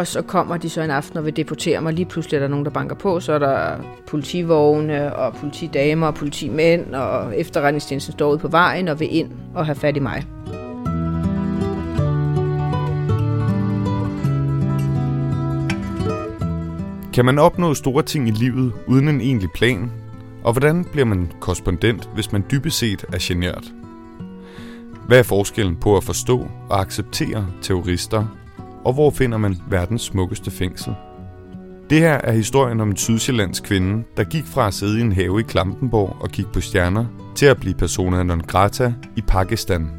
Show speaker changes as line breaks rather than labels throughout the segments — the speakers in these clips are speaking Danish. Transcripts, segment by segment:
Og så kommer de så en aften og vil deportere mig. Lige pludselig er der nogen, der banker på. Så er der politivogne og politidamer og politimænd. Og efterretningstjenesten står ude på vejen og vil ind og have fat i mig.
Kan man opnå store ting i livet uden en egentlig plan? Og hvordan bliver man korrespondent, hvis man dybest set er genert? Hvad er forskellen på at forstå og acceptere terrorister? Og hvor finder man verdens smukkeste fængsel? Det her er historien om en sydsjællandsk kvinde, der gik fra at sidde i en have i Klampenborg og kigge på stjerner, til at blive persona non grata i Pakistan.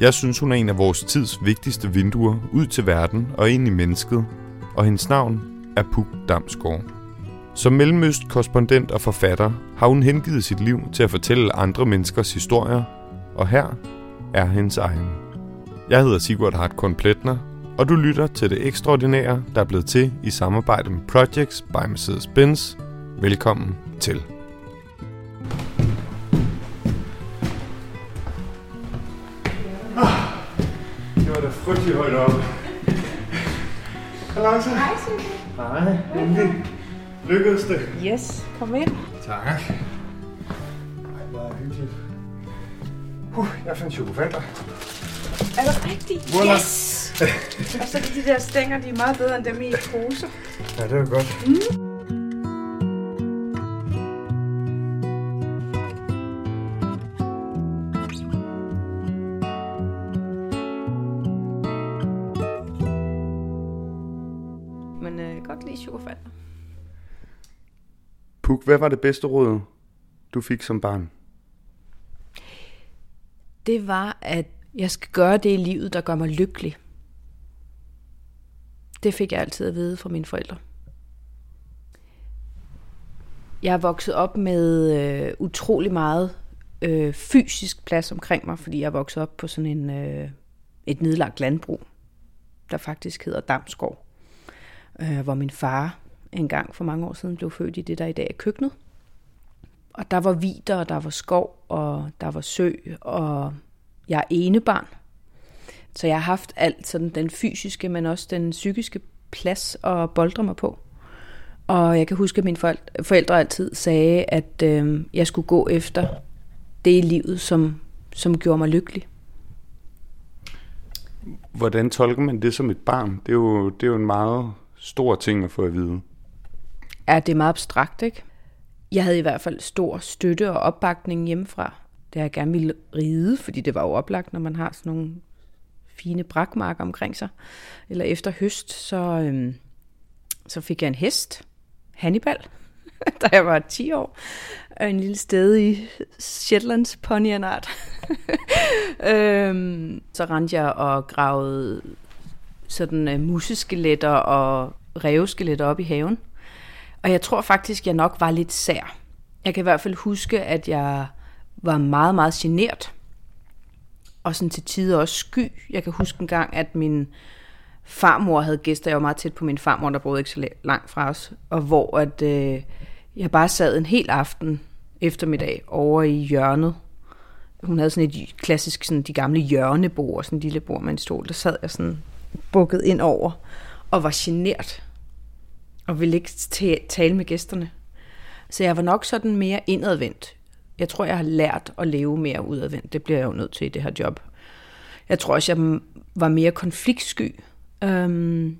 Jeg synes, hun er en af vores tids vigtigste vinduer ud til verden og ind i mennesket, og hendes navn er Puk Damsgaard. Som mellemøst-korrespondent og forfatter har hun hengivet sit liv til at fortælle andre menneskers historier, og her er hendes egen. Jeg hedder Sigurd Hartkorn Pletner, og du lytter til det ekstraordinære, der er blevet til i samarbejde med Projects by Mercedes-Benz. Velkommen til. Ah, det var da frygtelig højt oppe. Hej,
Hej, Silke.
Hej, endelig. Lykkedes det?
Yes, kom ind.
Tak. Ej, hvor er hyggeligt. Uh, jeg fandt chokofander.
Er det rigtigt?
Voila.
Yes! og så de der stænger, de er meget bedre end dem i pose.
Ja, det var godt. Mm.
Men øh, godt lide chokofander.
Puk, hvad var det bedste råd, du fik som barn?
Det var, at jeg skal gøre det i livet, der gør mig lykkelig. Det fik jeg altid at vide fra mine forældre. Jeg er vokset op med øh, utrolig meget øh, fysisk plads omkring mig, fordi jeg er vokset op på sådan en, øh, et nedlagt landbrug, der faktisk hedder Damskov, øh, hvor min far engang for mange år siden blev født i det, der i dag er køkkenet. Og der var vider, og der var skov, og der var sø, og jeg er enebarn. Så jeg har haft alt sådan den fysiske, men også den psykiske plads at boldre mig på. Og jeg kan huske, at mine forældre, altid sagde, at øh, jeg skulle gå efter det i livet, som, som gjorde mig lykkelig.
Hvordan tolker man det som et barn? Det er jo, det er jo en meget stor ting at få at vide.
Ja, det er meget abstrakt, ikke? Jeg havde i hvert fald stor støtte og opbakning hjemmefra, da jeg gerne ville ride, fordi det var jo oplagt, når man har sådan nogle fine brakmarker omkring sig. Eller efter høst, så, øhm, så fik jeg en hest, Hannibal, da jeg var 10 år. Og en lille sted i Shetlands ponyernart. øhm, så rendte jeg og gravede sådan uh, museskeletter og revskeletter op i haven. Og jeg tror faktisk, jeg nok var lidt sær. Jeg kan i hvert fald huske, at jeg var meget, meget genert. Og sådan til tider også sky. Jeg kan huske en gang, at min farmor havde gæster. Jeg var meget tæt på min farmor, der boede ikke så langt fra os. Og hvor at, øh, jeg bare sad en hel aften eftermiddag over i hjørnet. Hun havde sådan et klassisk, sådan de gamle hjørnebord, sådan en lille bord med en stol. Der sad jeg sådan bukket ind over og var genert og ville ikke tale med gæsterne. Så jeg var nok sådan mere indadvendt. Jeg tror, jeg har lært at leve mere udadvendt. Det bliver jeg jo nødt til i det her job. Jeg tror også, jeg var mere konfliktsky. Øhm,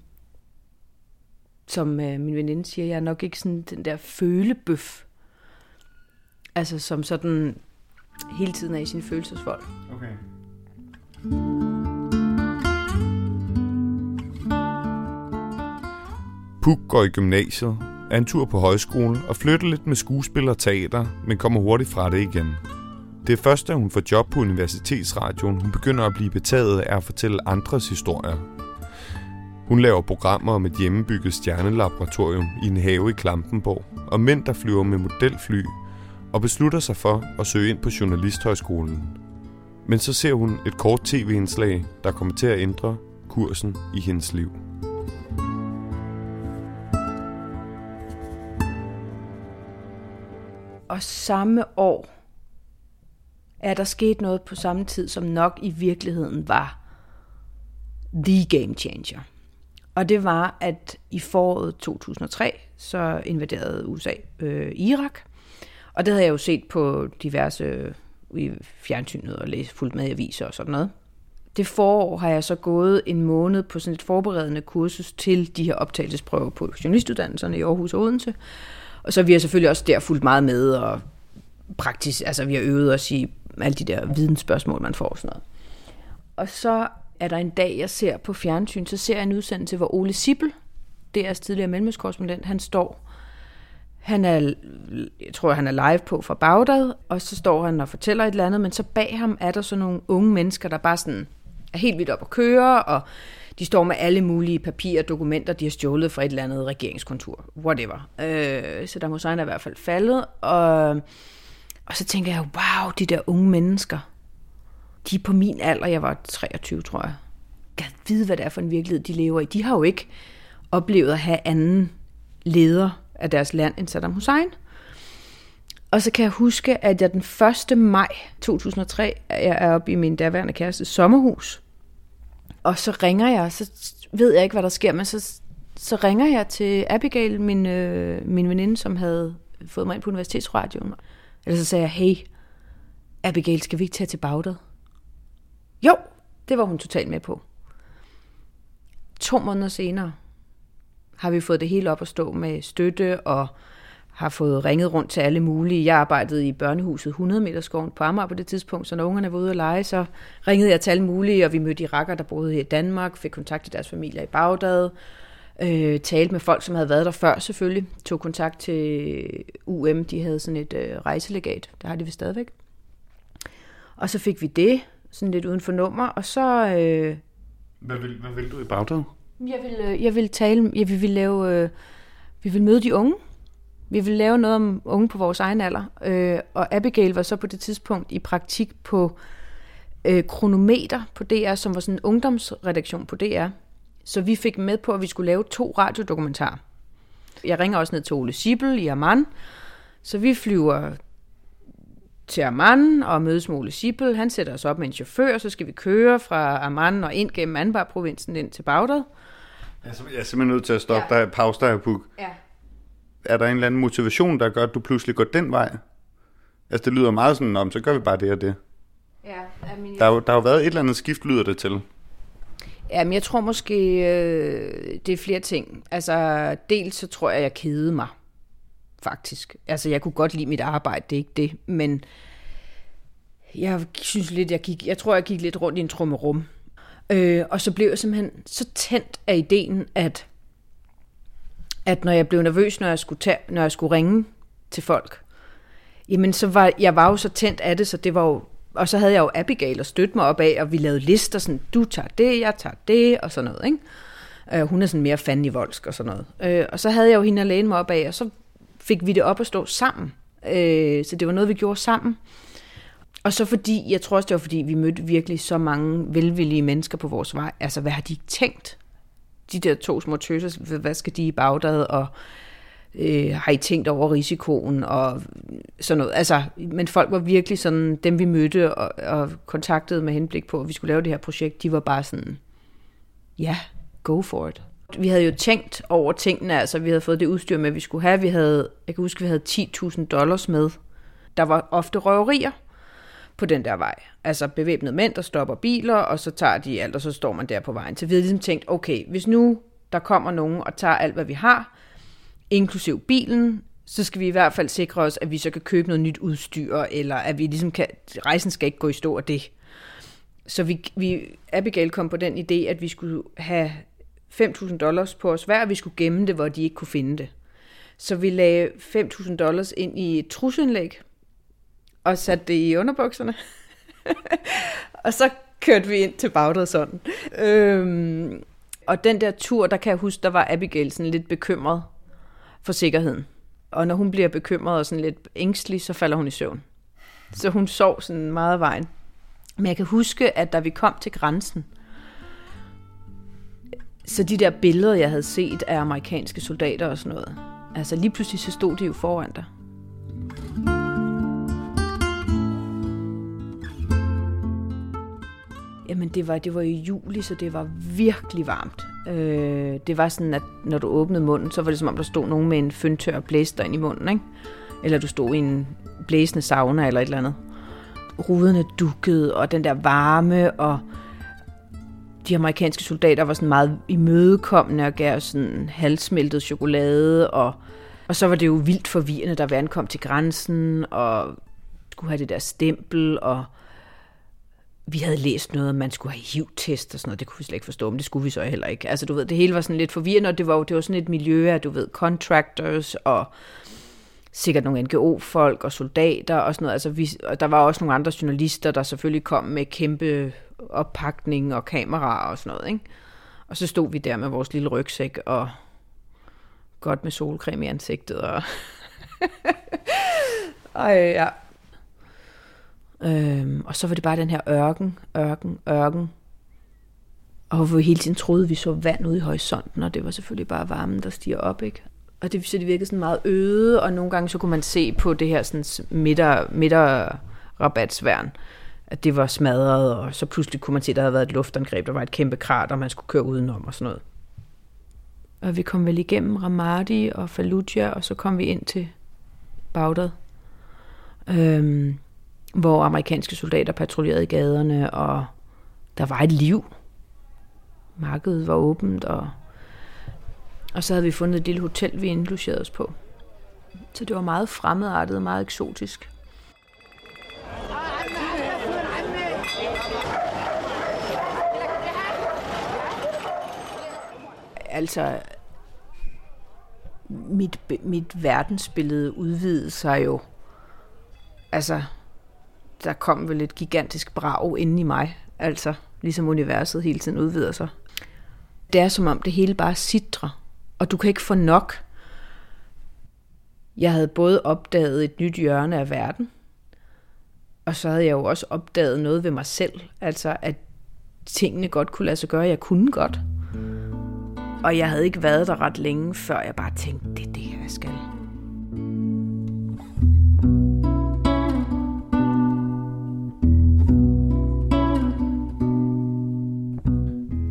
som øh, min veninde siger, jeg er nok ikke sådan den der følebøf. Altså som sådan hele tiden er i sin følelsesvold.
Okay. Puk går i gymnasiet, er en tur på højskole og flytter lidt med skuespil og teater, men kommer hurtigt fra det igen. Det er først, da hun får job på Universitetsradioen, hun begynder at blive betaget af at fortælle andres historier. Hun laver programmer om et hjemmebygget stjernelaboratorium i en have i Klampenborg, og mænd, der flyver med modelfly, og beslutter sig for at søge ind på Journalisthøjskolen. Men så ser hun et kort tv-indslag, der kommer til at ændre kursen i hendes liv.
Og samme år er der sket noget på samme tid, som nok i virkeligheden var the game changer. Og det var, at i foråret 2003, så invaderede USA øh, Irak. Og det havde jeg jo set på diverse øh, i fjernsynet og læst fuldt med i aviser og sådan noget. Det forår har jeg så gået en måned på sådan et forberedende kursus til de her optagelsesprøver på journalistuddannelserne i Aarhus og Odense. Og så vi har selvfølgelig også der fulgt meget med og praktisk, altså vi har øvet os i alle de der vidensspørgsmål, man får og sådan noget. Og så er der en dag, jeg ser på fjernsyn, så ser jeg en udsendelse, hvor Ole Sibbel, er tidligere mellemøstkorrespondent, han står, han er, jeg tror, han er live på fra Bagdad, og så står han og fortæller et eller andet, men så bag ham er der så nogle unge mennesker, der bare sådan er helt vildt op at køre, og de står med alle mulige papirer og dokumenter, de har stjålet fra et eller andet regeringskontor. Whatever. Øh, så der må Hussein er i hvert fald faldet. Og, og så tænker jeg, wow, de der unge mennesker, de er på min alder, jeg var 23, tror jeg. Jeg kan vide, hvad det er for en virkelighed, de lever i. De har jo ikke oplevet at have anden leder af deres land end Saddam Hussein. Og så kan jeg huske, at jeg den 1. maj 2003 jeg er oppe i min daværende kæreste sommerhus. Og så ringer jeg, så ved jeg ikke, hvad der sker, men så, så ringer jeg til Abigail, min, øh, min veninde, som havde fået mig ind på universitetsradioen. Eller så sagde jeg, hey, Abigail, skal vi ikke tage til Bagdad? Jo, det var hun totalt med på. To måneder senere har vi fået det hele op at stå med støtte og har fået ringet rundt til alle mulige. Jeg arbejdede i børnehuset 100 meter skoven på Amager på det tidspunkt, så når ungerne var ude at lege, så ringede jeg til alle mulige, og vi mødte irakker, der boede i Danmark, fik kontakt til deres familier i Bagdad, øh, talte med folk, som havde været der før selvfølgelig, tog kontakt til UM, de havde sådan et øh, rejselegat, der har de vist stadigvæk. Og så fik vi det, sådan lidt uden for nummer, og så... Øh,
hvad, vil, hvad vil du i Bagdad?
Jeg vil, øh, jeg vil tale, jeg vil, vil lave, øh, vi vil møde de unge, vi ville lave noget om unge på vores egen alder. Øh, og Abigail var så på det tidspunkt i praktik på øh, Kronometer på DR, som var sådan en ungdomsredaktion på DR. Så vi fik med på, at vi skulle lave to radiodokumentarer. Jeg ringer også ned til Ole Sibel i Amman. Så vi flyver til Amman og mødes med Ole Sibel. Han sætter os op med en chauffør, så skal vi køre fra Amman og ind gennem Anbar-provincen ind til Bagdad.
Jeg er simpelthen nødt til at stoppe ja. dig, pause dig, Puk. Ja er der en eller anden motivation, der gør, at du pludselig går den vej? Altså, det lyder meget sådan, om så gør vi bare det og det. Ja, I der, har, der har jo været et eller andet skift, lyder det til.
Ja, men jeg tror måske, øh, det er flere ting. Altså, dels så tror jeg, jeg kedede mig, faktisk. Altså, jeg kunne godt lide mit arbejde, det er ikke det, men jeg synes lidt, jeg gik, jeg tror, jeg gik lidt rundt i en trummerum. Øh, og så blev jeg simpelthen så tændt af ideen, at at når jeg blev nervøs, når jeg skulle, tage, når jeg skulle ringe til folk, jamen så var jeg var jo så tændt af det, så det var jo, og så havde jeg jo Abigail og støtte mig op af, og vi lavede lister sådan, du tager det, jeg tager det, og sådan noget, ikke? Øh, hun er sådan mere fan i voldsk og sådan noget. Øh, og så havde jeg jo hende at læne mig op af, og så fik vi det op at stå sammen. Øh, så det var noget, vi gjorde sammen. Og så fordi, jeg tror også, det var fordi, vi mødte virkelig så mange velvillige mennesker på vores vej. Altså, hvad har de tænkt? De der to små tøser, hvad skal de i Bagdad, og øh, har I tænkt over risikoen, og sådan noget. Altså, men folk var virkelig sådan, dem vi mødte og, og kontaktede med henblik på, at vi skulle lave det her projekt, de var bare sådan, ja, yeah, go for it. Vi havde jo tænkt over tingene, altså vi havde fået det udstyr med, vi skulle have. Vi havde, jeg kan huske, vi havde 10.000 dollars med. Der var ofte røverier på den der vej. Altså bevæbnede mænd, der stopper biler, og så tager de alt, og så står man der på vejen. Så vi havde ligesom tænkt, okay, hvis nu der kommer nogen og tager alt, hvad vi har, inklusiv bilen, så skal vi i hvert fald sikre os, at vi så kan købe noget nyt udstyr, eller at vi ligesom kan, rejsen skal ikke gå i stå af det. Så vi, vi, Abigail kom på den idé, at vi skulle have 5.000 dollars på os hver, og vi skulle gemme det, hvor de ikke kunne finde det. Så vi lagde 5.000 dollars ind i et trusindlæg, og satte det i underbukserne. og så kørte vi ind til Bagdad sådan. Øhm, og den der tur, der kan jeg huske, der var Abigail sådan lidt bekymret for sikkerheden. Og når hun bliver bekymret og sådan lidt ængstelig, så falder hun i søvn. Så hun sov sådan meget af vejen. Men jeg kan huske, at da vi kom til grænsen, så de der billeder, jeg havde set af amerikanske soldater og sådan noget, altså lige pludselig så stod de jo foran dig. Jamen, det var, det var i juli, så det var virkelig varmt. Øh, det var sådan, at når du åbnede munden, så var det som om, der stod nogen med en fyndtør blæster ind i munden, ikke? Eller du stod i en blæsende sauna eller et eller andet. Ruderne dukkede, og den der varme, og de amerikanske soldater var sådan meget imødekommende og gav sådan halvsmeltet chokolade, og, og så var det jo vildt forvirrende, da vi ankom til grænsen, og skulle have det der stempel, og vi havde læst noget, om man skulle have HIV-test og sådan noget. Det kunne vi slet ikke forstå, men det skulle vi så heller ikke. Altså, du ved, det hele var sådan lidt forvirrende, og det var, det var sådan et miljø af, du ved, contractors og sikkert nogle NGO-folk og soldater og sådan noget. Altså, vi, og der var også nogle andre journalister, der selvfølgelig kom med kæmpe oppakning og kameraer og sådan noget, ikke? Og så stod vi der med vores lille rygsæk og godt med solcreme i ansigtet og... Ej, ja. Øhm, og så var det bare den her ørken, ørken, ørken. Og hvor vi hele tiden troede, vi så vand ude i horisonten, og det var selvfølgelig bare varmen, der stiger op, ikke? Og det, så det virkede sådan meget øde, og nogle gange så kunne man se på det her sådan midter, midterrabatsværn, at det var smadret, og så pludselig kunne man se, at der havde været et luftangreb, der var et kæmpe krater, man skulle køre udenom og sådan noget. Og vi kom vel igennem Ramadi og Fallujah, og så kom vi ind til Bagdad. Øhm, hvor amerikanske soldater patruljerede i gaderne, og der var et liv. Markedet var åbent, og, og så havde vi fundet et lille hotel, vi indlogerede os på. Så det var meget fremmedartet og meget eksotisk. Altså, mit, mit verdensbillede udvidede sig jo. Altså, der kom vel et gigantisk brag inde i mig. Altså, ligesom universet hele tiden udvider sig. Det er som om det hele bare sidrer, og du kan ikke få nok. Jeg havde både opdaget et nyt hjørne af verden, og så havde jeg jo også opdaget noget ved mig selv. Altså, at tingene godt kunne lade sig gøre. Jeg kunne godt. Og jeg havde ikke været der ret længe, før jeg bare tænkte, det er det, jeg skal.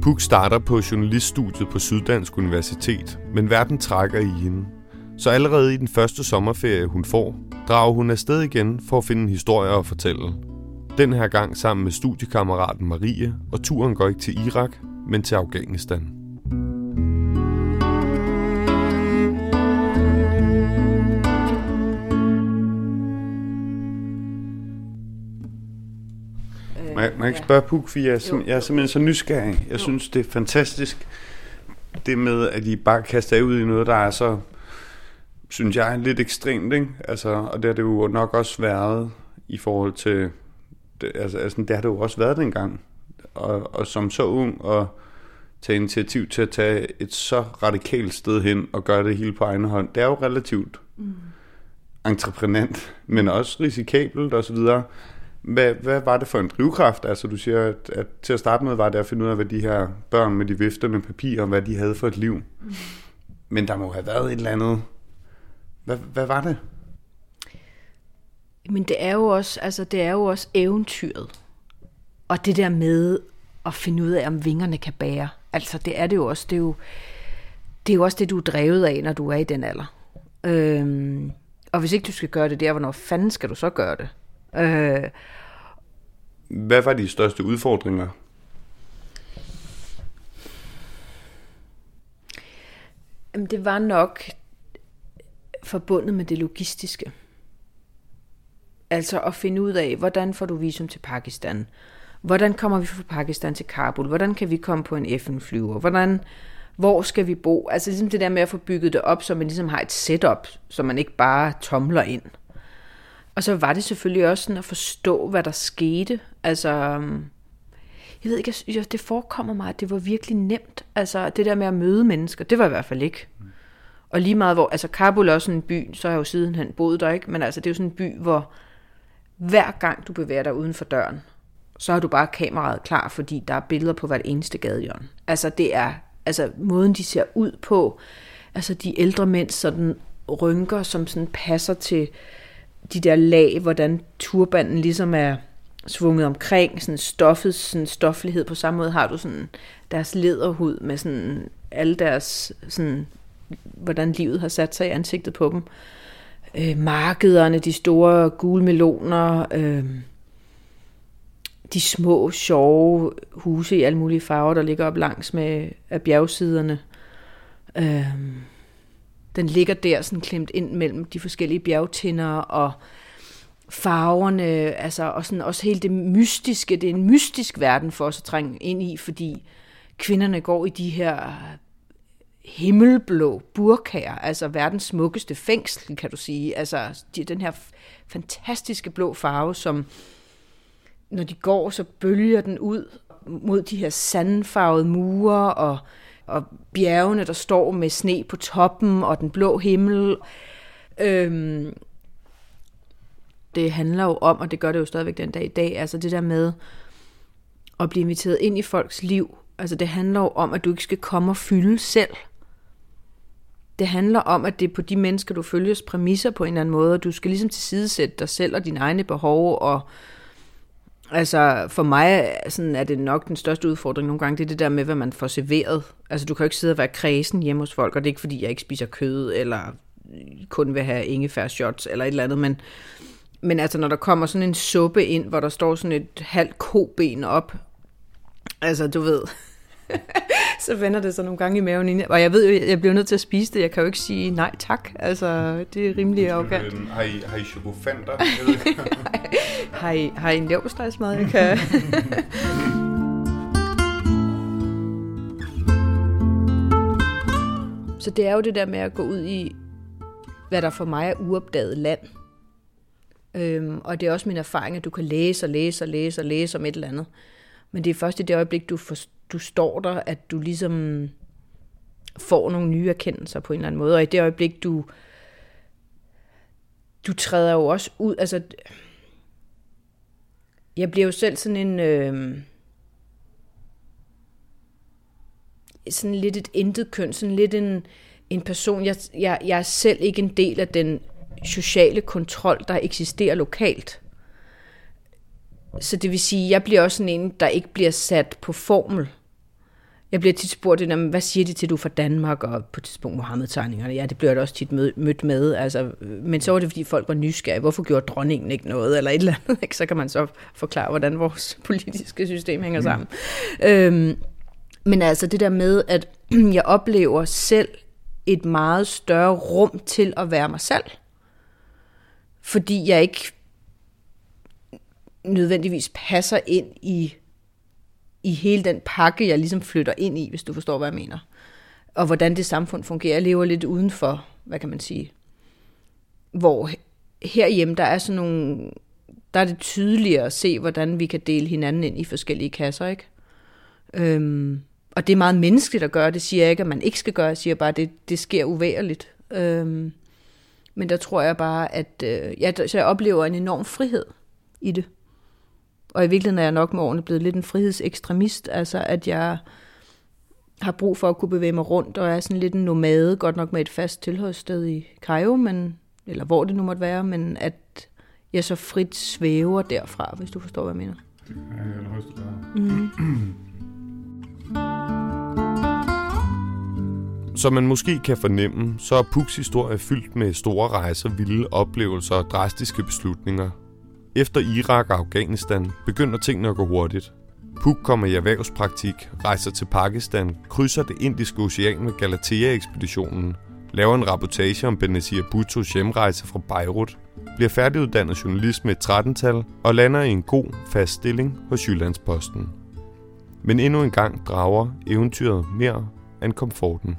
Puk starter på journaliststudiet på Syddansk Universitet, men verden trækker i hende. Så allerede i den første sommerferie, hun får, drager hun afsted igen for at finde historier at fortælle. Den her gang sammen med studiekammeraten Marie, og turen går ikke til Irak, men til Afghanistan. Må jeg, må jeg ikke spørge Puk, for jeg er, sim- jeg er simpelthen så nysgerrig. Jeg synes, det er fantastisk, det med, at I bare kaster jer ud i noget, der er så, synes jeg, lidt ekstremt, ikke? Altså, og det har det jo nok også været i forhold til, det, altså, altså det har det jo også været dengang. Og, og som så ung, og tage initiativ til at tage et så radikalt sted hen og gøre det hele på egen hånd, det er jo relativt mm. entreprenant, men også risikabelt osv., hvad, hvad var det for en drivkraft? Altså du siger, at, at til at starte med var det at finde ud af, hvad de her børn med de viftende papirer, hvad de havde for et liv. Men der må have været et eller andet. Hvad, hvad var det?
Men det er jo også, altså det er jo også eventyret. Og det der med at finde ud af, om vingerne kan bære. Altså det er det jo også. Det er jo, det er jo også det, du er drevet af, når du er i den alder. Øhm, og hvis ikke du skal gøre det der, hvornår fanden skal du så gøre det? Øh,
Hvad var de største udfordringer?
Jamen, det var nok forbundet med det logistiske. Altså at finde ud af, hvordan får du visum til Pakistan? Hvordan kommer vi fra Pakistan til Kabul? Hvordan kan vi komme på en FN-flyver? Hvordan, hvor skal vi bo? Altså ligesom det der med at få bygget det op, så man ligesom har et setup, så man ikke bare tomler ind. Og så var det selvfølgelig også sådan at forstå, hvad der skete. Altså, øhm, jeg ved ikke, jeg, det forekommer mig, at det var virkelig nemt. Altså, det der med at møde mennesker, det var i hvert fald ikke. Og lige meget hvor, altså Kabul er også en by, så har jeg jo sidenhen boet der, ikke? Men altså, det er jo sådan en by, hvor hver gang du bevæger dig uden for døren, så har du bare kameraet klar, fordi der er billeder på hvert eneste gadehjørne. Altså, det er, altså, måden de ser ud på, altså de ældre mænd sådan rynker, som sådan passer til, de der lag, hvordan turbanden ligesom er svunget omkring, sådan stoffet, sådan stoflighed. På samme måde har du sådan deres lederhud med sådan alle deres, sådan, hvordan livet har sat sig i ansigtet på dem. Øh, markederne, de store gule meloner, øh, de små, sjove huse i alle mulige farver, der ligger op langs med af bjergsiderne. Øh, den ligger der sådan klemt ind mellem de forskellige bjergtinder og farverne, altså og sådan også hele det mystiske, det er en mystisk verden for os at trænge ind i, fordi kvinderne går i de her himmelblå burkager, altså verdens smukkeste fængsel, kan du sige. Altså de, den her fantastiske blå farve, som når de går, så bølger den ud mod de her sandfarvede mure og, og bjergene, der står med sne på toppen og den blå himmel. Øhm, det handler jo om, og det gør det jo stadigvæk den dag i dag, altså det der med at blive inviteret ind i folks liv. Altså det handler jo om, at du ikke skal komme og fylde selv. Det handler om, at det er på de mennesker, du følges præmisser på en eller anden måde, og du skal ligesom tilsidesætte dig selv og dine egne behov, og altså for mig sådan er det nok den største udfordring nogle gange, det er det der med, hvad man får serveret. Altså du kan jo ikke sidde og være kredsen hjemme hos folk, og det er ikke fordi, jeg ikke spiser kød, eller kun vil have ingefær shots, eller et eller andet, men men altså, når der kommer sådan en suppe ind, hvor der står sådan et halvt koben op, altså, du ved, så vender det sig nogle gange i maven ind. Og jeg ved jo, jeg bliver nødt til at spise det. Jeg kan jo ikke sige nej tak. Altså, det er rimelig arrogant.
Har I, har I chokofanter?
har, I, har I en leverpostejsmad, jeg kan... så det er jo det der med at gå ud i, hvad der for mig er uopdaget land. Øhm, og det er også min erfaring, at du kan læse og læse og læse og læse om et eller andet. Men det er først i det øjeblik, du, for, du står der, at du ligesom får nogle nye erkendelser på en eller anden måde. Og i det øjeblik, du, du træder jo også ud, altså jeg bliver jo selv sådan en, øh, sådan lidt et intet køn, sådan lidt en, en person, jeg, jeg, jeg er selv ikke en del af den sociale kontrol, der eksisterer lokalt. Så det vil sige, jeg bliver også sådan en, der ikke bliver sat på formel. Jeg bliver tit spurgt, hvad siger de til, du fra Danmark, og på et tidspunkt Mohammed-tegningerne. Ja, det bliver jeg også tit mødt med. Altså, men så var det, fordi folk var nysgerrige. Hvorfor gjorde dronningen ikke noget, eller et eller andet? Ikke? Så kan man så forklare, hvordan vores politiske system hænger sammen. Mm. Øhm, men altså det der med, at jeg oplever selv et meget større rum til at være mig selv fordi jeg ikke nødvendigvis passer ind i, i hele den pakke, jeg ligesom flytter ind i, hvis du forstår, hvad jeg mener. Og hvordan det samfund fungerer. Jeg lever lidt udenfor, hvad kan man sige. Hvor herhjemme, der er sådan nogle, der er det tydeligere at se, hvordan vi kan dele hinanden ind i forskellige kasser, ikke? Øhm, og det er meget menneskeligt at gøre, det siger jeg ikke, at man ikke skal gøre, jeg siger bare, at det, det sker uværligt. Øhm, men der tror jeg bare, at øh, jeg, så jeg oplever en enorm frihed i det. Og i virkeligheden er jeg nok med årene blevet lidt en frihedsekstremist, altså at jeg har brug for at kunne bevæge mig rundt, og er sådan lidt en nomade, godt nok med et fast tilholdssted i Cairo, men, eller hvor det nu måtte være, men at jeg så frit svæver derfra, hvis du forstår, hvad jeg mener. Det er i allerhøjeste grad. Mm.
Som man måske kan fornemme, så er Puks historie fyldt med store rejser, vilde oplevelser og drastiske beslutninger. Efter Irak og Afghanistan begynder tingene at gå hurtigt. Puk kommer i erhvervspraktik, rejser til Pakistan, krydser det indiske ocean med Galatea-ekspeditionen, laver en rapportage om Benazir Bhuttos hjemrejse fra Beirut, bliver færdiguddannet journalist med et 13-tal og lander i en god, fast stilling hos Jyllandsposten. Men endnu en gang drager eventyret mere end komforten.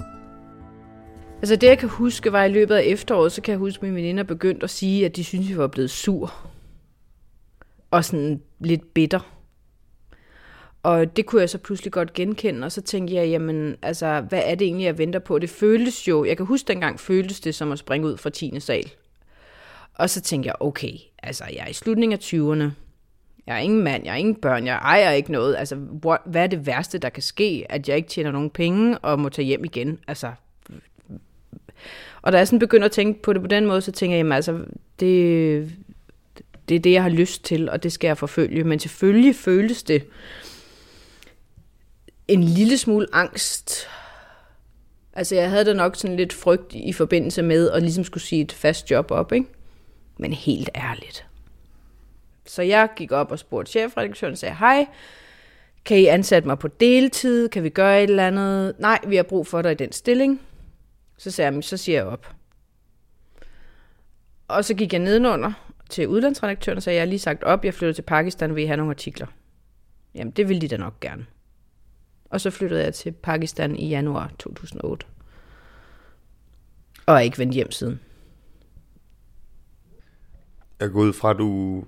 Altså det, jeg kan huske, var i løbet af efteråret, så kan jeg huske, at mine veninder begyndte at sige, at de synes, at var blevet sur. Og sådan lidt bitter. Og det kunne jeg så pludselig godt genkende, og så tænkte jeg, jamen, altså, hvad er det egentlig, jeg venter på? Det føltes jo, jeg kan huske dengang, føltes det som at springe ud fra 10. sal. Og så tænkte jeg, okay, altså, jeg er i slutningen af 20'erne. Jeg er ingen mand, jeg er ingen børn, jeg ejer ikke noget. Altså, hvad er det værste, der kan ske? At jeg ikke tjener nogen penge og må tage hjem igen? Altså, og da jeg sådan begynder at tænke på det på den måde, så tænker jeg, jamen altså, det, det er det, jeg har lyst til, og det skal jeg forfølge. Men selvfølgelig føles det en lille smule angst. Altså jeg havde da nok sådan lidt frygt i forbindelse med at ligesom skulle sige et fast job op, ikke? Men helt ærligt. Så jeg gik op og spurgte chefredaktøren og sagde, hej, kan I ansætte mig på deltid? Kan vi gøre et eller andet? Nej, vi har brug for dig i den stilling. Så sagde jeg, så siger jeg op. Og så gik jeg nedenunder til udlandsredaktøren og sagde, jeg har lige sagt op, jeg flytter til Pakistan, vil I have nogle artikler? Jamen, det ville de da nok gerne. Og så flyttede jeg til Pakistan i januar 2008. Og er ikke vendt hjem siden.
Jeg går ud fra, at du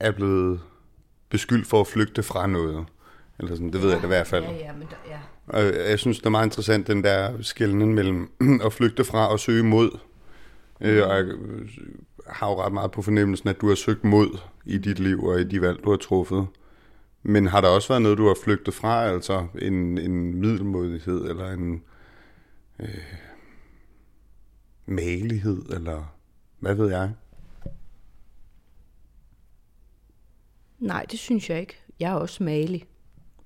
er blevet beskyldt for at flygte fra noget. Eller sådan, det ved ja, jeg det i hvert fald.
Ja, ja, men der, ja.
Og jeg synes, det er meget interessant, den der skældning mellem at flygte fra og søge mod. Øh, og jeg har jo ret meget på fornemmelsen, at du har søgt mod i dit liv og i de valg, du har truffet. Men har der også været noget, du har flygtet fra, altså en, en middelmodighed, eller en øh, malighed, eller hvad ved jeg?
Nej, det synes jeg ikke. Jeg er også malig.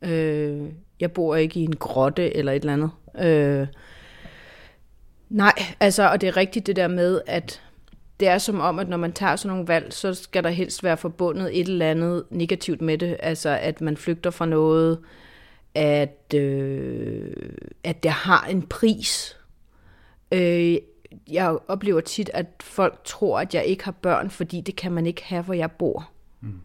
Øh, jeg bor ikke i en grotte eller et eller andet. Øh, nej, altså, og det er rigtigt det der med, at det er som om, at når man tager sådan nogle valg, så skal der helst være forbundet et eller andet negativt med det. Altså, at man flygter fra noget, at, øh, at det har en pris. Øh, jeg oplever tit, at folk tror, at jeg ikke har børn, fordi det kan man ikke have, hvor jeg bor. Mm.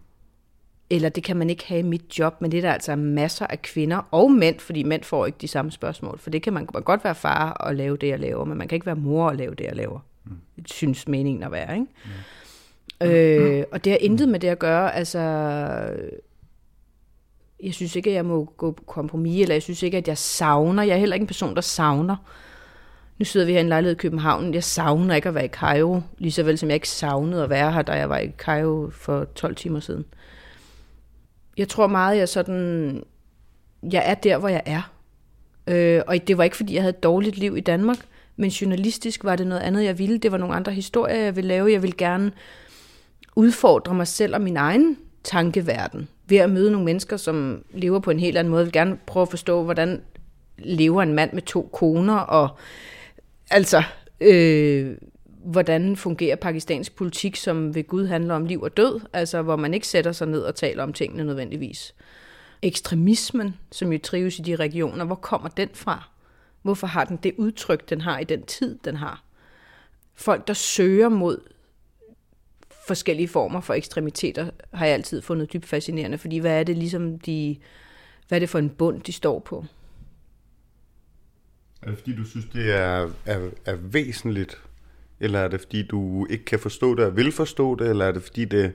Eller det kan man ikke have i mit job, men det er der altså masser af kvinder og mænd, fordi mænd får ikke de samme spørgsmål. For det kan man, man godt være far og lave det, jeg laver, men man kan ikke være mor og lave det, jeg laver. Mm. Det synes meningen at være, ikke? Mm. Øh, og det har intet med det at gøre, altså... Jeg synes ikke, at jeg må gå på kompromis, eller jeg synes ikke, at jeg savner. Jeg er heller ikke en person, der savner. Nu sidder vi her i en lejlighed i København. Jeg savner ikke at være i Cairo, lige så vel som jeg ikke savnede at være her, da jeg var i Cairo for 12 timer siden. Jeg tror meget, jeg sådan... Jeg er der, hvor jeg er. Øh, og det var ikke, fordi jeg havde et dårligt liv i Danmark, men journalistisk var det noget andet, jeg ville. Det var nogle andre historier, jeg ville lave. Jeg ville gerne udfordre mig selv og min egen tankeverden ved at møde nogle mennesker, som lever på en helt anden måde. Jeg vil gerne prøve at forstå, hvordan lever en mand med to koner, og altså, øh, hvordan fungerer pakistansk politik, som ved Gud handler om liv og død, altså hvor man ikke sætter sig ned og taler om tingene nødvendigvis. Ekstremismen, som jo trives i de regioner, hvor kommer den fra? Hvorfor har den det udtryk, den har i den tid, den har? Folk, der søger mod forskellige former for ekstremiteter, har jeg altid fundet dybt fascinerende, fordi hvad er det ligesom de, hvad er det for en bund, de står på?
Er det fordi, du synes, det er, er, er væsentligt eller er det fordi, du ikke kan forstå det og vil forstå det? Eller er det fordi, det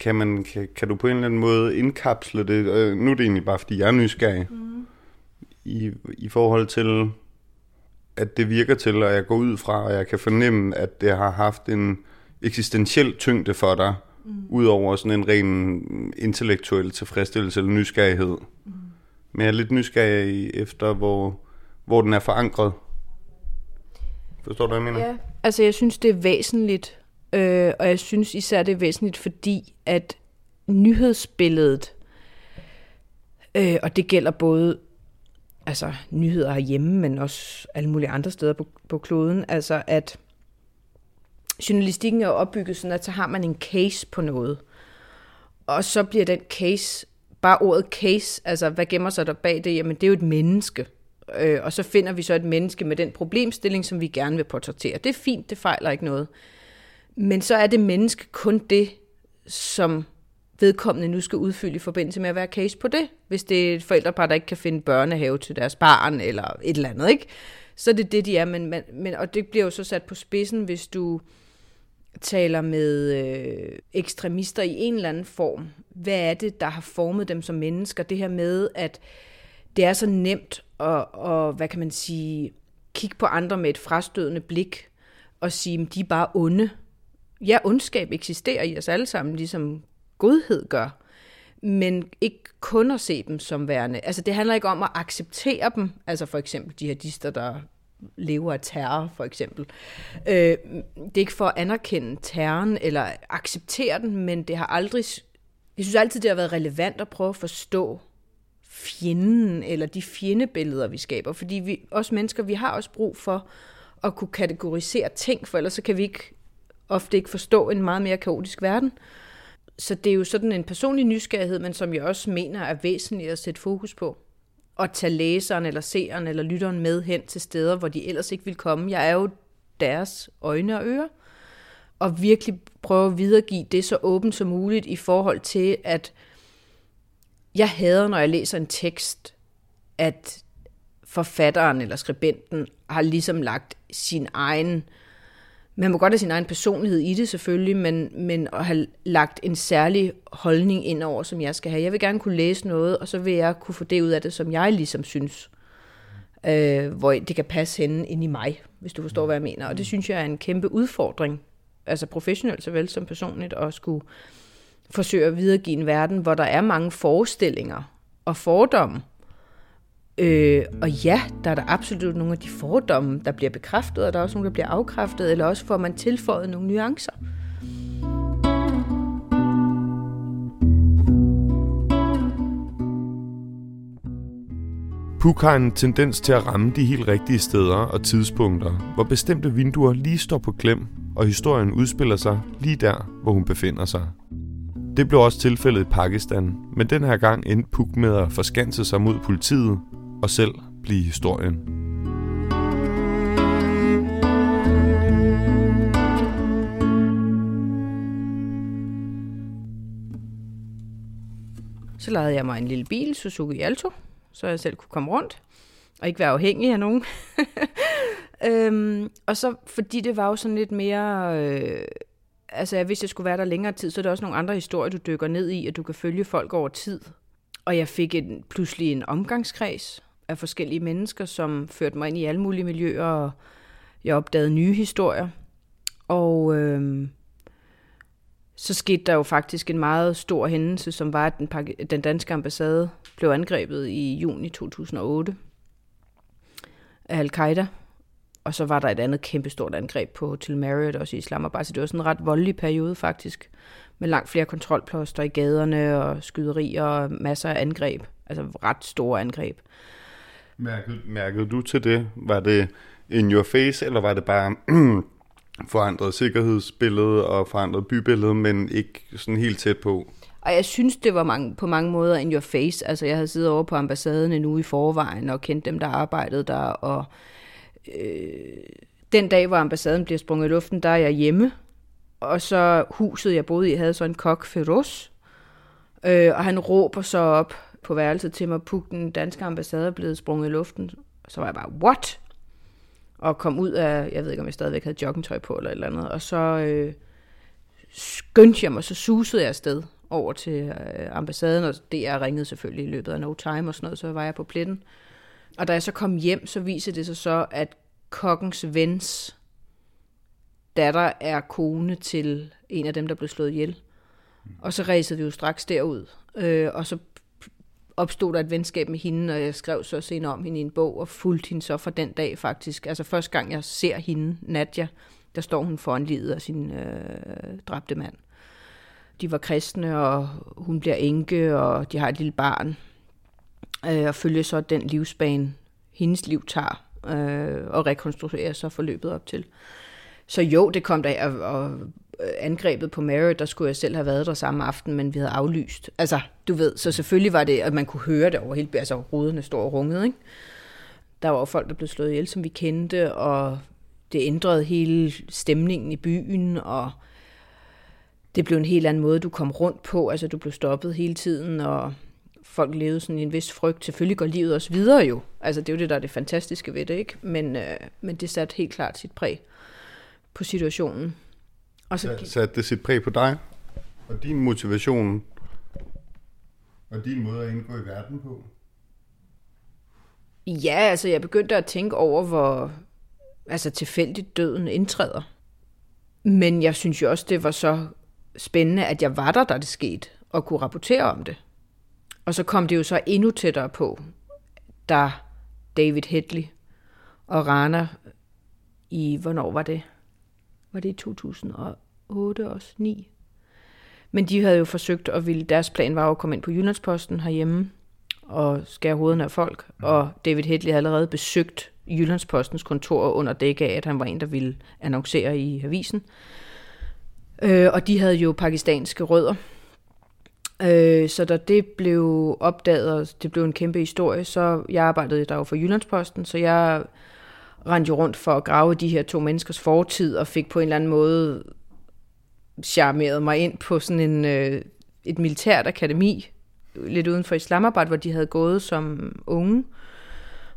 kan, man, kan, kan du på en eller anden måde indkapsle det? Nu er det egentlig bare, fordi jeg er nysgerrig. Mm. I, I forhold til, at det virker til, og jeg går ud fra, og jeg kan fornemme, at det har haft en eksistentiel tyngde for dig, mm. udover sådan en ren intellektuel tilfredsstillelse eller nysgerrighed. Mm. Men jeg er lidt nysgerrig efter, hvor, hvor den er forankret. Forstår du, hvad jeg mener?
Ja, altså jeg synes, det er væsentligt, øh, og jeg synes især, det er væsentligt, fordi at nyhedsbilledet, øh, og det gælder både altså nyheder herhjemme, men også alle mulige andre steder på, på kloden, altså at journalistikken er opbygget sådan, at så har man en case på noget, og så bliver den case, bare ordet case, altså hvad gemmer sig der bag det? Jamen det er jo et menneske øh, og så finder vi så et menneske med den problemstilling, som vi gerne vil portrættere. Det er fint, det fejler ikke noget. Men så er det menneske kun det, som vedkommende nu skal udfylde i forbindelse med at være case på det. Hvis det er et forældrepar, der ikke kan finde børnehave til deres barn, eller et eller andet, ikke? Så er det det, de er. Men, men, og det bliver jo så sat på spidsen, hvis du taler med øh, ekstremister i en eller anden form. Hvad er det, der har formet dem som mennesker? Det her med, at det er så nemt at, og, hvad kan man sige, kigge på andre med et frastødende blik og sige, at de er bare onde. Ja, ondskab eksisterer i os alle sammen, ligesom godhed gør. Men ikke kun at se dem som værende. Altså det handler ikke om at acceptere dem, altså for eksempel de jihadister, der lever af terror, for eksempel. Øh, det er ikke for at anerkende terroren eller acceptere den, men det har aldrig... Jeg synes altid, det har været relevant at prøve at forstå fjenden, eller de fjendebilleder, vi skaber. Fordi vi, os mennesker, vi har også brug for at kunne kategorisere ting, for ellers så kan vi ikke, ofte ikke forstå en meget mere kaotisk verden. Så det er jo sådan en personlig nysgerrighed, men som jeg også mener er væsentligt at sætte fokus på. Og tage læseren eller seeren eller lytteren med hen til steder, hvor de ellers ikke vil komme. Jeg er jo deres øjne og ører. Og virkelig prøve at videregive det så åbent som muligt i forhold til, at jeg hader, når jeg læser en tekst, at forfatteren eller skribenten har ligesom lagt sin egen man må godt have sin egen personlighed i det selvfølgelig, men, men at have lagt en særlig holdning ind over, som jeg skal have. Jeg vil gerne kunne læse noget, og så vil jeg kunne få det ud af det, som jeg ligesom synes, øh, hvor det kan passe henne ind i mig, hvis du forstår, hvad jeg mener. Og det synes jeg er en kæmpe udfordring, altså professionelt såvel som personligt, at skulle forsøge at videregive en verden, hvor der er mange forestillinger og fordomme. Øh, og ja, der er der absolut nogle af de fordomme, der bliver bekræftet, og der er også nogle, der bliver afkræftet, eller også får man tilføjet nogle nuancer.
Puk har en tendens til at ramme de helt rigtige steder og tidspunkter, hvor bestemte vinduer lige står på klem, og historien udspiller sig lige der, hvor hun befinder sig. Det blev også tilfældet i Pakistan, men den her gang endte Puk med at forskanse sig mod politiet og selv blive historien.
Så lejede jeg mig en lille bil, Suzuki Alto, så jeg selv kunne komme rundt og ikke være afhængig af nogen. øhm, og så, fordi det var jo sådan lidt mere... Øh, altså, hvis jeg skulle være der længere tid, så er der også nogle andre historier, du dykker ned i, at du kan følge folk over tid. Og jeg fik en, pludselig en omgangskreds af forskellige mennesker, som førte mig ind i alle mulige miljøer, og jeg opdagede nye historier. Og øh, så skete der jo faktisk en meget stor hændelse, som var, at den, den danske ambassade blev angrebet i juni 2008 af al-Qaida. Og så var der et andet kæmpestort angreb på Hotel Marriott også i Islamabad. Så det var sådan en ret voldelig periode faktisk, med langt flere kontrolposter i gaderne og skyderier og masser af angreb. Altså ret store angreb.
Mærkede, mærkede du til det? Var det in your face, eller var det bare forandret sikkerhedsbillede og forandret bybillede, men ikke sådan helt tæt på?
Og jeg synes, det var mange, på mange måder in your face. Altså, jeg havde siddet over på ambassaden en uge i forvejen og kendt dem, der arbejdede der. Og øh, den dag, hvor ambassaden bliver sprunget i luften, der er jeg hjemme. Og så huset, jeg boede i, havde så en kok, Feroz. Øh, og han råber så op på værelset til mig, Puk, den danske ambassade er blevet sprunget i luften. Så var jeg bare, what? Og kom ud af, jeg ved ikke om jeg stadigvæk havde joggingtøj på eller et eller andet, og så øh, skyndte jeg mig, så susede jeg afsted over til øh, ambassaden, og det er ringede selvfølgelig i løbet af no time og sådan noget, så var jeg på pletten. Og da jeg så kom hjem, så viser det sig så, at kokkens vens datter er kone til en af dem, der blev slået ihjel. Og så rejsede vi jo straks derud. Øh, og så opstod der et venskab med hende, og jeg skrev så senere om hende i en bog, og fulgte hende så fra den dag faktisk. Altså første gang jeg ser hende, Nadja, der står hun foran livet af sin øh, dræbte mand. De var kristne, og hun bliver enke, og de har et lille barn. Øh, og følger så den livsbane, hendes liv tager, øh, og rekonstruerer så forløbet op til. Så jo, det kom der, og, og øh, angrebet på Mary, der skulle jeg selv have været der samme aften, men vi havde aflyst. Altså, du ved, så selvfølgelig var det, at man kunne høre det over hele, altså ruderne står og rungede, ikke? Der var jo folk, der blev slået ihjel, som vi kendte, og det ændrede hele stemningen i byen, og det blev en helt anden måde, du kom rundt på. Altså, du blev stoppet hele tiden, og folk levede sådan i en vis frygt. Selvfølgelig går livet også videre jo. Altså, det er jo det, der er det fantastiske ved det, ikke? Men, øh, men det satte helt klart sit præg på situationen.
Og så satte det sit præg på dig, og din motivation, og din måde at indgå i verden på?
Ja, altså jeg begyndte at tænke over, hvor altså, tilfældigt døden indtræder. Men jeg synes jo også, det var så spændende, at jeg var der, da det skete, og kunne rapportere om det. Og så kom det jo så endnu tættere på, da David Hedley og Rana i, hvornår var det? Var det i 2008 også? 9? Men de havde jo forsøgt, og ville, deres plan var at komme ind på Jyllandsposten herhjemme og skære hovederne af folk. Og David Hedley havde allerede besøgt Jyllandspostens kontor under dække af, at han var en, der ville annoncere i avisen. Øh, og de havde jo pakistanske rødder. Øh, så da det blev opdaget, og det blev en kæmpe historie, så jeg arbejdede der jo for Jyllandsposten, så jeg rendte jo rundt for at grave de her to menneskers fortid, og fik på en eller anden måde charmerede mig ind på sådan en, øh, et militært akademi, lidt uden for Islamabad, hvor de havde gået som unge,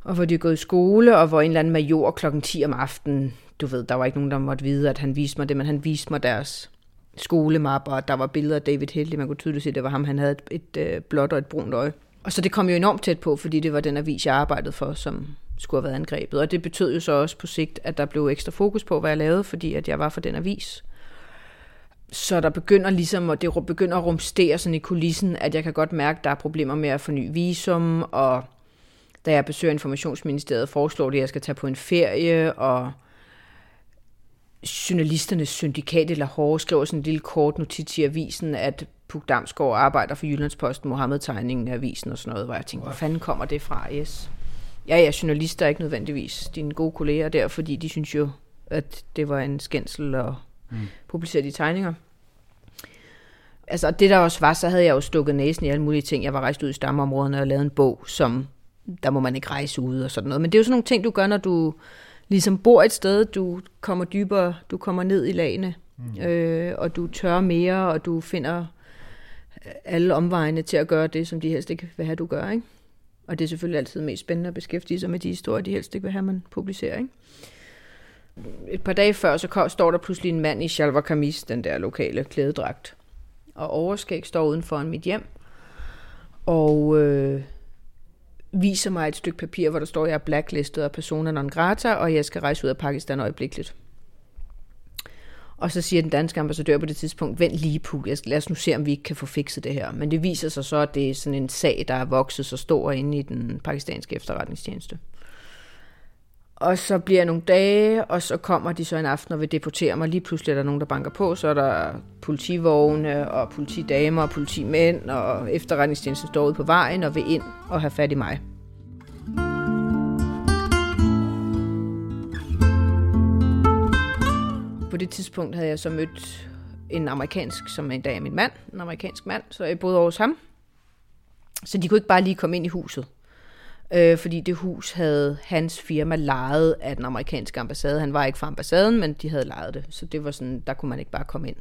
og hvor de havde gået i skole, og hvor en eller anden major klokken 10 om aftenen, du ved, der var ikke nogen, der måtte vide, at han viste mig det, men han viste mig deres skolemapper, og der var billeder af David Heldig, man kunne tydeligt se, at det var ham, han havde et, et, et øh, blåt og et brunt øje. Og så det kom jo enormt tæt på, fordi det var den avis, jeg arbejdede for, som skulle have været angrebet. Og det betød jo så også på sigt, at der blev ekstra fokus på, hvad jeg lavede, fordi at jeg var for den avis. Så der begynder ligesom, og det begynder at rumstere sådan i kulissen, at jeg kan godt mærke, at der er problemer med at forny visum, og da jeg besøger Informationsministeriet, foreslår de, at jeg skal tage på en ferie, og journalisternes syndikat eller hårde skriver sådan en lille kort notits i avisen, at Puk Damsgaard arbejder for Jyllandsposten, Mohammed-tegningen af avisen og sådan noget, hvor jeg tænkte, hvor fanden kommer det fra? Yes. Ja, ja, journalister er ikke nødvendigvis dine gode kolleger der, fordi de synes jo, at det var en skændsel at mm. publicere de tegninger. Altså, det der også var, så havde jeg jo stukket næsen i alle mulige ting. Jeg var rejst ud i stammeområderne og lavet en bog, som der må man ikke rejse ud og sådan noget. Men det er jo sådan nogle ting, du gør, når du ligesom bor et sted, du kommer dybere, du kommer ned i lagene, mm. øh, og du tør mere, og du finder alle omvejene til at gøre det, som de helst ikke vil have, du gør. Ikke? Og det er selvfølgelig altid mest spændende at beskæftige sig med de historier, de helst ikke vil have, man publicerer. Ikke? Et par dage før, så står der pludselig en mand i shalva Kamis, den der lokale klædedragt, og overskæg står uden for mit hjem, og øh, viser mig et stykke papir, hvor der står, at jeg er blacklistet af persona non grata, og jeg skal rejse ud af Pakistan øjeblikkeligt. Og så siger den danske ambassadør på det tidspunkt, vent lige på, lad os nu se, om vi ikke kan få fikset det her. Men det viser sig så, at det er sådan en sag, der er vokset så stor inde i den pakistanske efterretningstjeneste. Og så bliver jeg nogle dage, og så kommer de så en aften og vil deportere mig. Lige pludselig er der nogen, der banker på, så er der politivogne og politidamer og politimænd, og efterretningstjenesten står ude på vejen og vil ind og have fat i mig. På det tidspunkt havde jeg så mødt en amerikansk, som en dag er min mand, en amerikansk mand, så jeg boede hos ham. Så de kunne ikke bare lige komme ind i huset øh, fordi det hus havde hans firma lejet af den amerikanske ambassade. Han var ikke fra ambassaden, men de havde lejet det, så det var sådan, der kunne man ikke bare komme ind.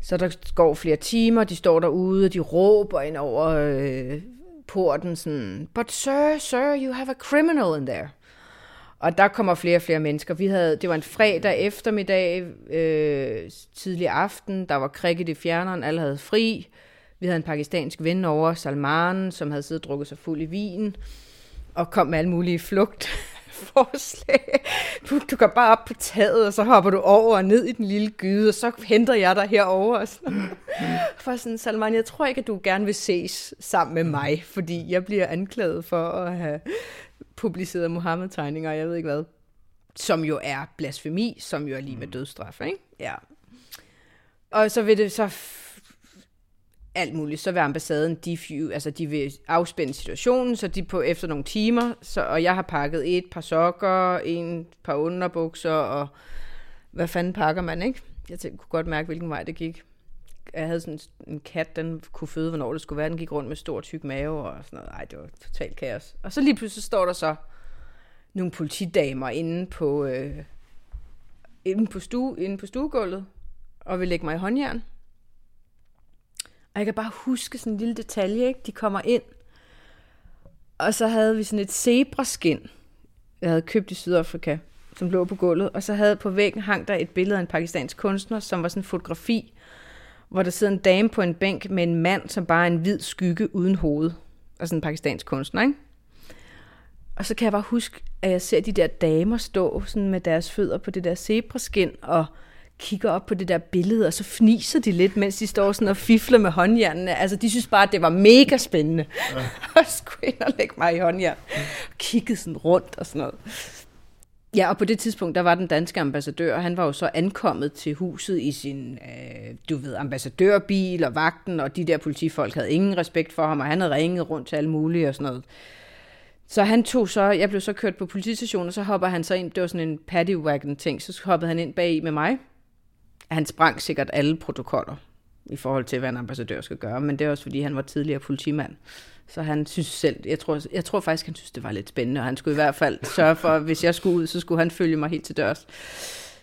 Så der går flere timer, de står derude, og de råber ind over øh, porten sådan, But sir, sir, you have a criminal in there. Og der kommer flere og flere mennesker. Vi havde, det var en fredag eftermiddag, øh, tidlig aften, der var cricket i fjerneren, alle havde fri. Vi havde en pakistansk ven over, Salman, som havde siddet og drukket sig fuld i vin og kom med alle mulige flugtforslag. Du, du går bare op på taget, og så hopper du over og ned i den lille gyde, og så henter jeg dig herover. Og sådan. For sådan, Salman, jeg tror ikke, at du gerne vil ses sammen med mig, fordi jeg bliver anklaget for at have publiceret Mohammed-tegninger, og jeg ved ikke hvad. Som jo er blasfemi, som jo er lige med dødsstraf, ikke? Ja. Og så vil det så alt muligt. Så vil ambassaden, de, altså de vil afspænde situationen, så de på efter nogle timer, så, og jeg har pakket et par sokker, en par underbukser, og hvad fanden pakker man, ikke? Jeg tænkte, kunne godt mærke, hvilken vej det gik. Jeg havde sådan en kat, den kunne føde, hvornår det skulle være. Den gik rundt med stor tyk mave og sådan noget. Ej, det var totalt kaos. Og så lige pludselig står der så nogle politidamer inde på, øh, inde på, stue, inde på stuegulvet og vil lægge mig i håndjern. Og jeg kan bare huske sådan en lille detalje, ikke? De kommer ind, og så havde vi sådan et zebraskin, jeg havde købt i Sydafrika, som lå på gulvet, og så havde på væggen hang der et billede af en pakistansk kunstner, som var sådan en fotografi, hvor der sidder en dame på en bænk med en mand, som bare er en hvid skygge uden hoved. Og sådan en pakistansk kunstner, ikke? Og så kan jeg bare huske, at jeg ser de der damer stå sådan med deres fødder på det der zebraskin, og kigger op på det der billede, og så fniser de lidt, mens de står sådan og fifler med håndjernene. Altså, de synes bare, at det var mega spændende. Ja. og skulle ind og lægge mig i håndjern. Og kiggede sådan rundt og sådan noget. Ja, og på det tidspunkt, der var den danske ambassadør, og han var jo så ankommet til huset i sin, øh, du ved, ambassadørbil og vagten, og de der politifolk havde ingen respekt for ham, og han havde ringet rundt til alle mulige og sådan noget. Så han tog så, jeg blev så kørt på politistationen, og så hopper han så ind, det var sådan en paddy wagon ting, så hoppede han ind bag med mig. Han sprang sikkert alle protokoller i forhold til, hvad en ambassadør skal gøre, men det er også fordi, han var tidligere politimand. Så han synes selv, jeg tror, jeg tror faktisk, han synes, det var lidt spændende, og han skulle i hvert fald sørge for, at hvis jeg skulle ud, så skulle han følge mig helt til dørs.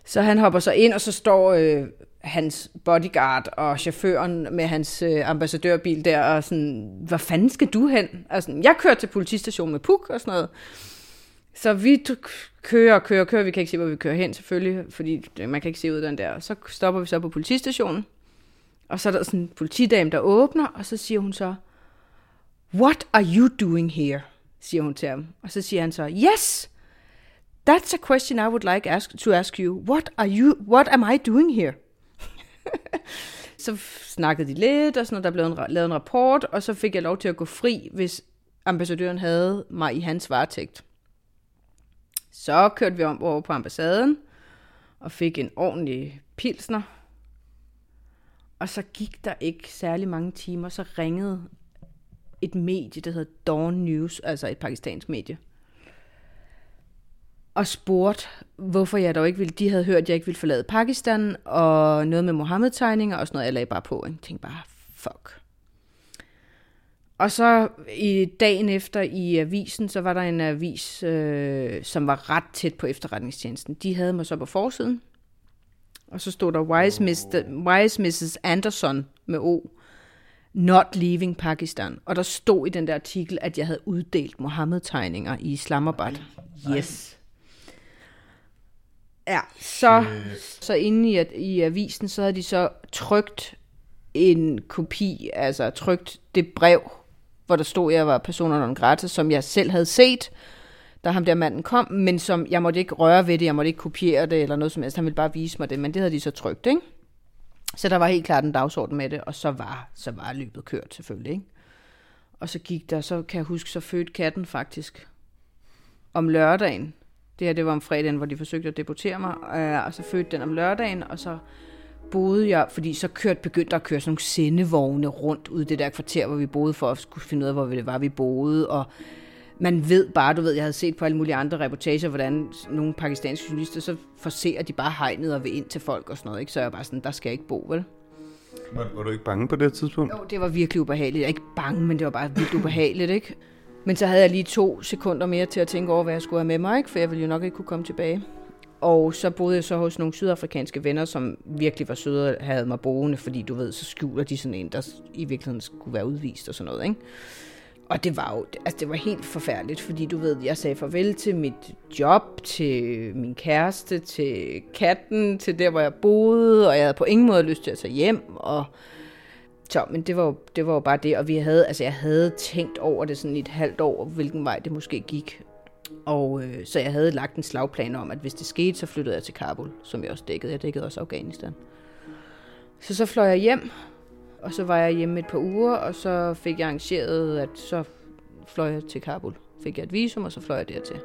Så han hopper så ind, og så står øh, hans bodyguard og chaufføren med hans øh, ambassadørbil der, og sådan, hvad fanden skal du hen? Altså, jeg kører til politistationen med Puk og sådan noget. Så vi kører kører kører, vi kan ikke se, hvor vi kører hen selvfølgelig, fordi man kan ikke se ud den der. Så stopper vi så på politistationen, og så er der sådan en politidame, der åbner, og så siger hun så, What are you doing here? siger hun til ham. Og så siger han så, Yes, that's a question I would like ask, to ask you. What, are you, what am I doing here? så snakkede de lidt, og sådan, og der blev en, lavet en rapport, og så fik jeg lov til at gå fri, hvis ambassadøren havde mig i hans varetægt. Så kørte vi om over på ambassaden, og fik en ordentlig pilsner. Og så gik der ikke særlig mange timer, så ringede et medie, der hedder Dawn News, altså et pakistansk medie, og spurgte, hvorfor jeg dog ikke ville. De havde hørt, at jeg ikke ville forlade Pakistan, og noget med Mohammed-tegninger og sådan noget. Jeg lagde bare på. Jeg tænkte bare, fuck. Og så i dagen efter i avisen, så var der en avis, øh, som var ret tæt på efterretningstjenesten. De havde mig så på forsiden. Og så stod der Wise, Mr., Wise Mrs. Anderson med O not leaving Pakistan. Og der stod i den der artikel, at jeg havde uddelt Mohammed-tegninger i Islamabad. Yes. Ja, så, så inde i, i avisen, så havde de så trygt en kopi, altså trygt det brev, hvor der stod, at jeg var personer non grata, som jeg selv havde set, da ham der manden kom, men som jeg måtte ikke røre ved det, jeg måtte ikke kopiere det, eller noget som helst, han ville bare vise mig det, men det havde de så trygt, ikke? Så der var helt klart en dagsorden med det, og så var, så var løbet kørt selvfølgelig. Ikke? Og så gik der, så kan jeg huske, så fødte katten faktisk om lørdagen. Det her, det var om fredagen, hvor de forsøgte at deportere mig, øh, og så fødte den om lørdagen, og så boede jeg, fordi så kørte, begyndte der at køre sådan nogle sendevogne rundt ud i det der kvarter, hvor vi boede, for at skulle finde ud af, hvor det var, vi boede, og man ved bare, du ved, jeg havde set på alle mulige andre reportager, hvordan nogle pakistanske journalister, så forser de bare hegnet og vil ind til folk og sådan noget, ikke? Så jeg var bare sådan, der skal jeg ikke bo, vel?
Var, var du ikke bange på det tidspunkt?
Jo, det var virkelig ubehageligt. Jeg er ikke bange, men det var bare virkelig ubehageligt, ikke? Men så havde jeg lige to sekunder mere til at tænke over, hvad jeg skulle have med mig, ikke? For jeg ville jo nok ikke kunne komme tilbage. Og så boede jeg så hos nogle sydafrikanske venner, som virkelig var søde og havde mig boende, fordi du ved, så skjuler de sådan en, der i virkeligheden skulle være udvist og sådan noget, ikke? Og det var jo, altså det var helt forfærdeligt, fordi du ved, jeg sagde farvel til mit job, til min kæreste, til katten, til der, hvor jeg boede, og jeg havde på ingen måde lyst til at tage hjem, og så, men det var, jo, det var jo bare det, og vi havde, altså jeg havde tænkt over det sådan i et halvt år, hvilken vej det måske gik. Og øh, så jeg havde lagt en slagplan om, at hvis det skete, så flyttede jeg til Kabul, som jeg også dækkede. Jeg dækkede også Afghanistan. Så så fløj jeg hjem, og så var jeg hjemme et par uger, og så fik jeg arrangeret, at så fløj jeg til Kabul. Fik jeg et visum, og så fløj jeg dertil.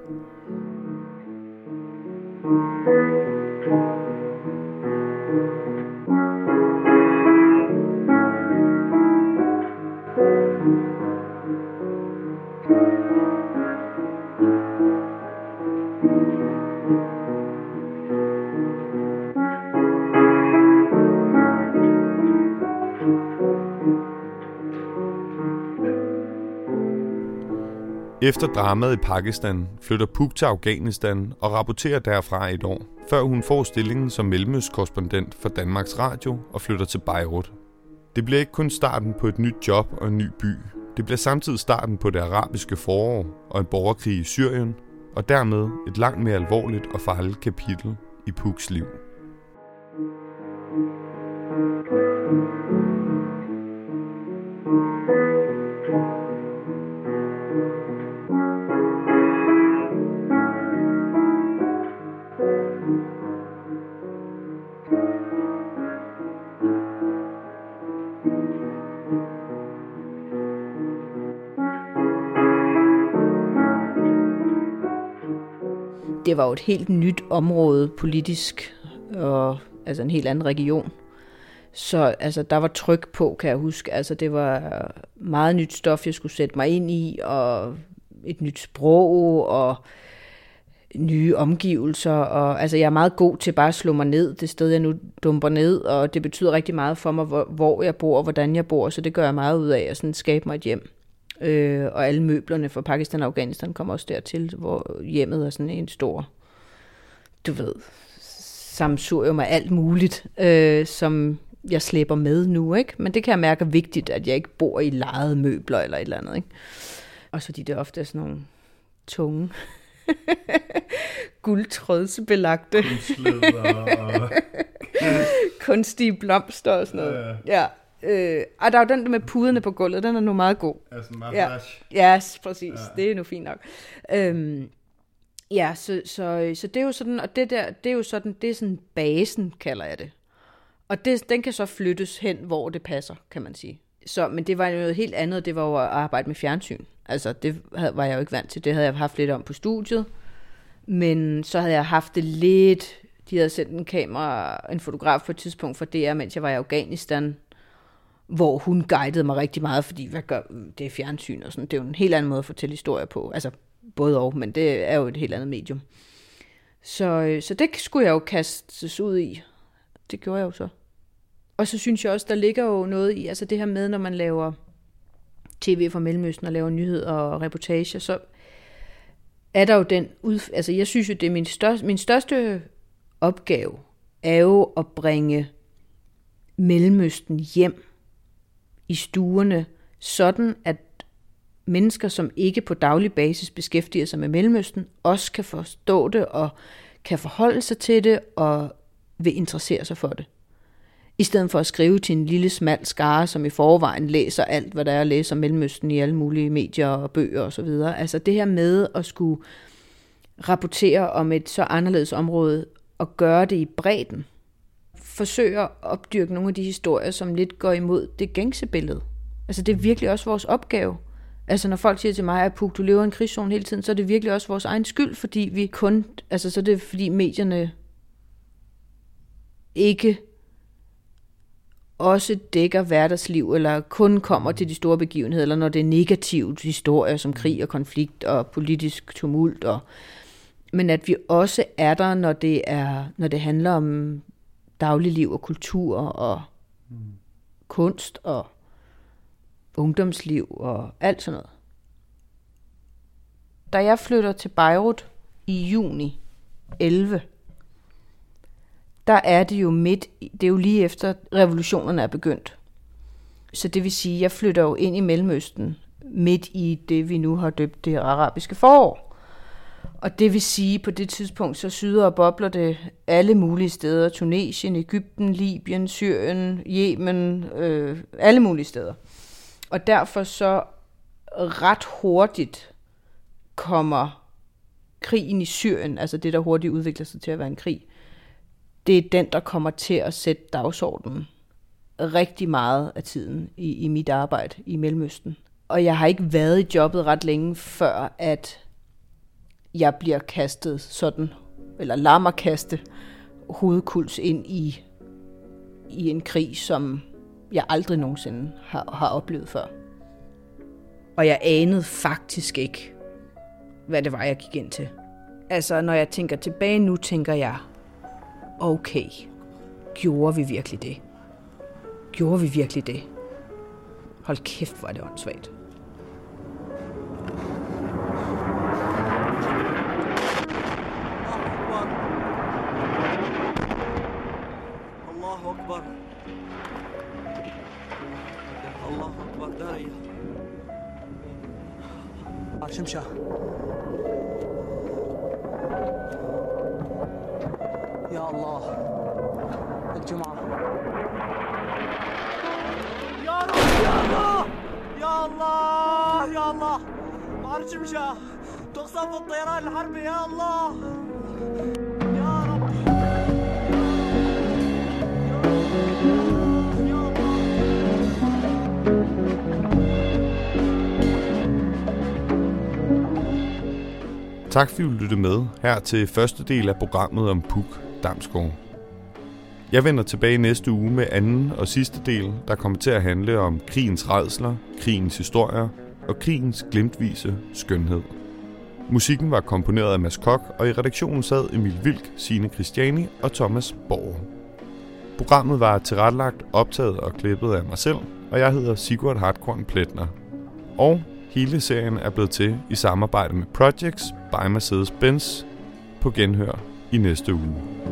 Efter dramaet i Pakistan flytter Puk til Afghanistan og rapporterer derfra et år, før hun får stillingen som mellemøstkorrespondent for Danmarks Radio og flytter til Beirut. Det bliver ikke kun starten på et nyt job og en ny by. Det bliver samtidig starten på det arabiske forår og en borgerkrig i Syrien, og dermed et langt mere alvorligt og farligt kapitel i Puks liv.
Det var jo et helt nyt område politisk, og altså en helt anden region. Så altså, der var tryk på, kan jeg huske. Altså, det var meget nyt stof, jeg skulle sætte mig ind i, og et nyt sprog, og nye omgivelser. Og, altså, jeg er meget god til bare at slå mig ned det sted, jeg nu dumper ned, og det betyder rigtig meget for mig, hvor, hvor jeg bor og hvordan jeg bor, så det gør jeg meget ud af at sådan skabe mig et hjem. Øh, og alle møblerne fra Pakistan og Afghanistan kommer også dertil, hvor hjemmet er sådan en stor, du ved, samsurium af alt muligt, øh, som jeg slæber med nu, ikke? Men det kan jeg mærke er vigtigt, at jeg ikke bor i lejede møbler eller et eller andet, ikke? Også fordi det ofte er sådan nogle tunge, guldtrådsbelagte,
og...
kunstige blomster og sådan noget. Ja. ja. Øh, og der er jo den med puderne på gulvet, den er nu meget god.
Altså
ja. ja, yes, præcis. Ja. Det er nu fint nok. Øhm, ja, så, så, så det er jo sådan, og det der, det er jo sådan, det er sådan basen, kalder jeg det. Og det, den kan så flyttes hen, hvor det passer, kan man sige. Så, men det var jo noget helt andet, det var jo at arbejde med fjernsyn. Altså, det var jeg jo ikke vant til. Det havde jeg haft lidt om på studiet. Men så havde jeg haft det lidt... De havde sendt en kamera, en fotograf på et tidspunkt for DR, mens jeg var i Afghanistan, hvor hun guidede mig rigtig meget, fordi hvad gør, det er fjernsyn og sådan. Det er jo en helt anden måde at fortælle historier på. Altså, både og, men det er jo et helt andet medium. Så, øh, så det skulle jeg jo kastes ud i. Det gjorde jeg jo så. Og så synes jeg også, der ligger jo noget i, altså det her med, når man laver tv fra Mellemøsten og laver nyheder og reportager, så er der jo den, ud, altså jeg synes jo, det er min største, min største opgave, er jo at bringe Mellemøsten hjem i stuerne, sådan at mennesker, som ikke på daglig basis beskæftiger sig med Mellemøsten, også kan forstå det og kan forholde sig til det og vil interessere sig for det i stedet for at skrive til en lille smal skare, som i forvejen læser alt, hvad der er at læse om Mellemøsten i alle mulige medier og bøger osv. Altså det her med at skulle rapportere om et så anderledes område og gøre det i bredden, forsøger at opdyrke nogle af de historier, som lidt går imod det gængse billede. Altså det er virkelig også vores opgave. Altså når folk siger til mig, at Puk, du lever i en krigszone hele tiden, så er det virkelig også vores egen skyld, fordi vi kun, altså så er det fordi medierne ikke også dækker hverdagsliv, eller kun kommer til de store begivenheder, eller når det er negativt historier som krig og konflikt og politisk tumult, og, men at vi også er der, når det, er, når det handler om dagligliv og kultur og mm. kunst og ungdomsliv og alt sådan noget. Da jeg flytter til Beirut i juni 11, der er det jo midt, det er jo lige efter revolutionerne er begyndt. Så det vil sige, at jeg flytter jo ind i Mellemøsten midt i det, vi nu har døbt det arabiske forår. Og det vil sige, på det tidspunkt, så syder og bobler det alle mulige steder. Tunesien, Ægypten, Libyen, Syrien, Yemen, øh, alle mulige steder. Og derfor så ret hurtigt kommer krigen i Syrien, altså det, der hurtigt udvikler sig til at være en krig, det er den, der kommer til at sætte dagsordenen rigtig meget af tiden i, i mit arbejde i Mellemøsten. Og jeg har ikke været i jobbet ret længe, før at jeg bliver kastet sådan, eller lader mig kaste hovedkuls ind i, i en krig, som jeg aldrig nogensinde har, har oplevet før. Og jeg anede faktisk ikke, hvad det var, jeg gik ind til. Altså, når jeg tænker tilbage nu, tænker jeg, okay, gjorde vi virkelig det? Gjorde vi virkelig det? Hold kæft, hvor er det åndssvagt.
Her til første del af programmet om Puk Damsgaard. Jeg vender tilbage næste uge med anden og sidste del, der kommer til at handle om krigens redsler, krigens historier og krigens glimtvise skønhed. Musikken var komponeret af Mads Kok, og i redaktionen sad Emil Vilk, Signe Christiani og Thomas Borg. Programmet var tilrettelagt, optaget og klippet af mig selv, og jeg hedder Sigurd Hartkorn Pletner. Og hele serien er blevet til i samarbejde med Projects by Mercedes-Benz på genhør i næste uge.